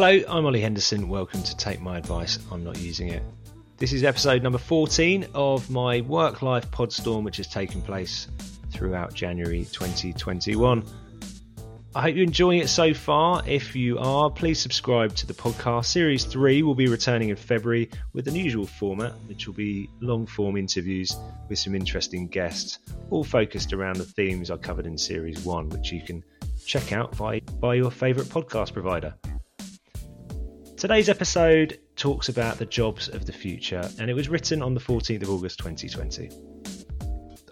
Hello, I'm Ollie Henderson. Welcome to Take My Advice. I'm not using it. This is episode number 14 of my work life podstorm, which has taken place throughout January 2021. I hope you're enjoying it so far. If you are, please subscribe to the podcast. Series 3 will be returning in February with the usual format, which will be long form interviews with some interesting guests, all focused around the themes I covered in Series 1, which you can check out by, by your favourite podcast provider. Today's episode talks about the jobs of the future, and it was written on the 14th of August 2020.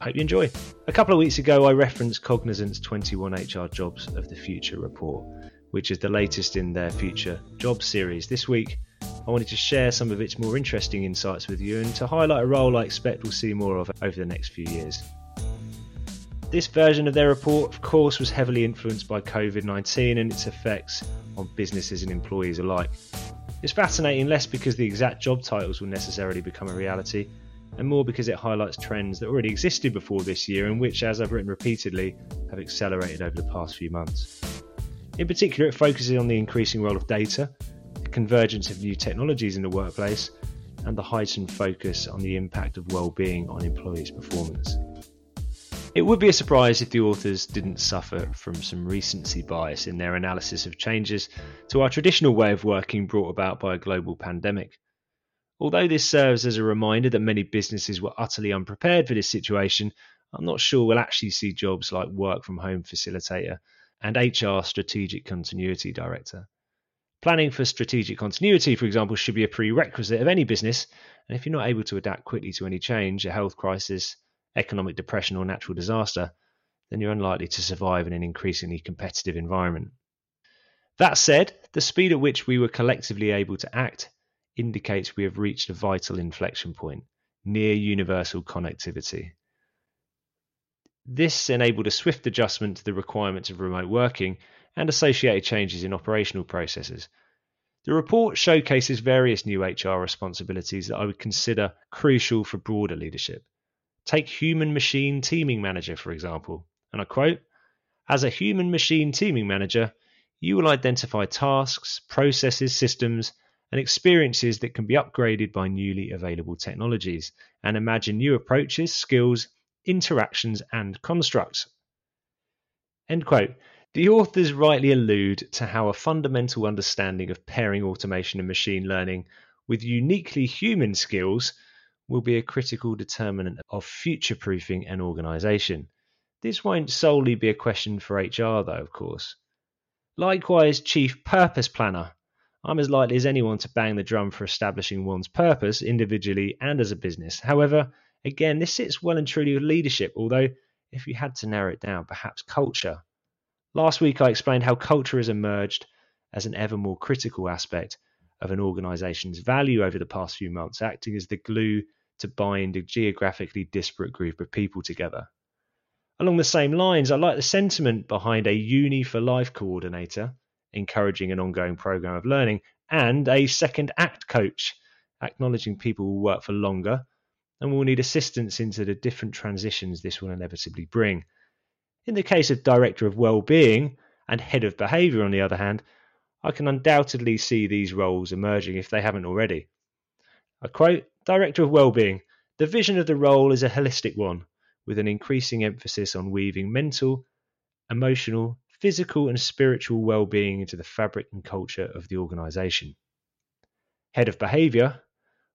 I hope you enjoy. A couple of weeks ago, I referenced Cognizant's 21 HR Jobs of the Future report, which is the latest in their Future Jobs series. This week, I wanted to share some of its more interesting insights with you and to highlight a role I expect we'll see more of over the next few years. This version of their report, of course, was heavily influenced by COVID 19 and its effects on businesses and employees alike. It's fascinating less because the exact job titles will necessarily become a reality, and more because it highlights trends that already existed before this year and which, as I've written repeatedly, have accelerated over the past few months. In particular, it focuses on the increasing role of data, the convergence of new technologies in the workplace, and the heightened focus on the impact of well-being on employees' performance. It would be a surprise if the authors didn't suffer from some recency bias in their analysis of changes to our traditional way of working brought about by a global pandemic. Although this serves as a reminder that many businesses were utterly unprepared for this situation, I'm not sure we'll actually see jobs like work from home facilitator and HR strategic continuity director. Planning for strategic continuity, for example, should be a prerequisite of any business, and if you're not able to adapt quickly to any change, a health crisis, economic depression, or natural disaster, then you're unlikely to survive in an increasingly competitive environment. That said, the speed at which we were collectively able to act indicates we have reached a vital inflection point, near universal connectivity. This enabled a swift adjustment to the requirements of remote working and associated changes in operational processes. The report showcases various new HR responsibilities that I would consider crucial for broader leadership. Take human machine teaming manager, for example. And I quote As a human machine teaming manager, you will identify tasks, processes, systems, and experiences that can be upgraded by newly available technologies and imagine new approaches, skills, interactions, and constructs. End quote. The authors rightly allude to how a fundamental understanding of pairing automation and machine learning with uniquely human skills will be a critical determinant of future proofing an organisation. This won't solely be a question for HR, though, of course. Likewise, Chief Purpose Planner. I'm as likely as anyone to bang the drum for establishing one's purpose individually and as a business. However, again, this sits well and truly with leadership, although if you had to narrow it down, perhaps culture. Last week I explained how culture has emerged as an ever more critical aspect of an organisation's value over the past few months, acting as the glue to bind a geographically disparate group of people together. Along the same lines, I like the sentiment behind a Uni for Life coordinator, encouraging an ongoing program of learning, and a second act coach, acknowledging people will work for longer and will need assistance into the different transitions this will inevitably bring. In the case of Director of Wellbeing and Head of Behaviour, on the other hand, I can undoubtedly see these roles emerging if they haven't already. I quote Director of Wellbeing. The vision of the role is a holistic one, with an increasing emphasis on weaving mental, emotional, physical, and spiritual well-being into the fabric and culture of the organization. Head of Behavior.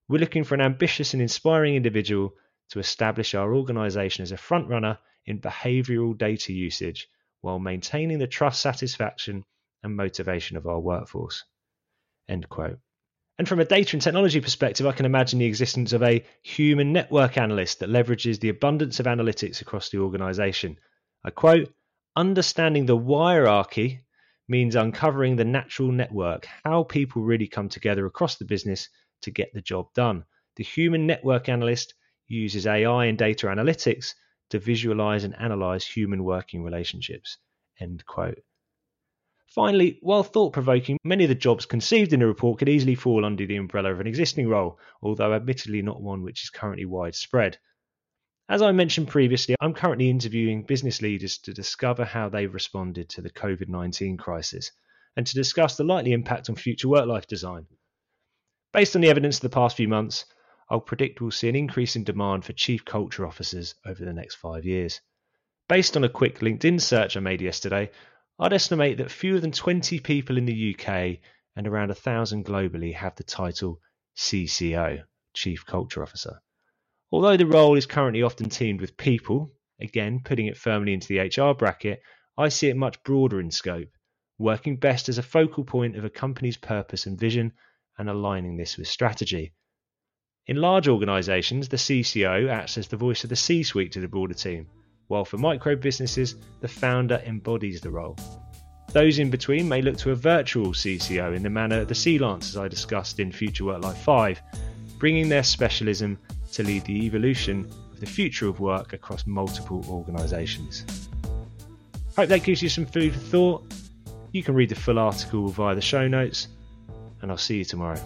We're looking for an ambitious and inspiring individual to establish our organization as a frontrunner in behavioral data usage while maintaining the trust, satisfaction, and motivation of our workforce. End quote. And from a data and technology perspective, I can imagine the existence of a human network analyst that leverages the abundance of analytics across the organization. I quote, understanding the hierarchy means uncovering the natural network, how people really come together across the business to get the job done. The human network analyst uses AI and data analytics to visualize and analyze human working relationships. End quote. Finally, while thought provoking, many of the jobs conceived in the report could easily fall under the umbrella of an existing role, although admittedly not one which is currently widespread. As I mentioned previously, I'm currently interviewing business leaders to discover how they've responded to the COVID 19 crisis and to discuss the likely impact on future work life design. Based on the evidence of the past few months, I'll predict we'll see an increase in demand for chief culture officers over the next five years. Based on a quick LinkedIn search I made yesterday, I'd estimate that fewer than 20 people in the UK and around 1,000 globally have the title CCO, Chief Culture Officer. Although the role is currently often teamed with people, again putting it firmly into the HR bracket, I see it much broader in scope, working best as a focal point of a company's purpose and vision and aligning this with strategy. In large organisations, the CCO acts as the voice of the C suite to the broader team, while for micro businesses, the founder embodies the role. Those in between may look to a virtual CCO in the manner of the Sealancers I discussed in Future Work Life 5, bringing their specialism to lead the evolution of the future of work across multiple organisations. Hope that gives you some food for thought. You can read the full article via the show notes, and I'll see you tomorrow.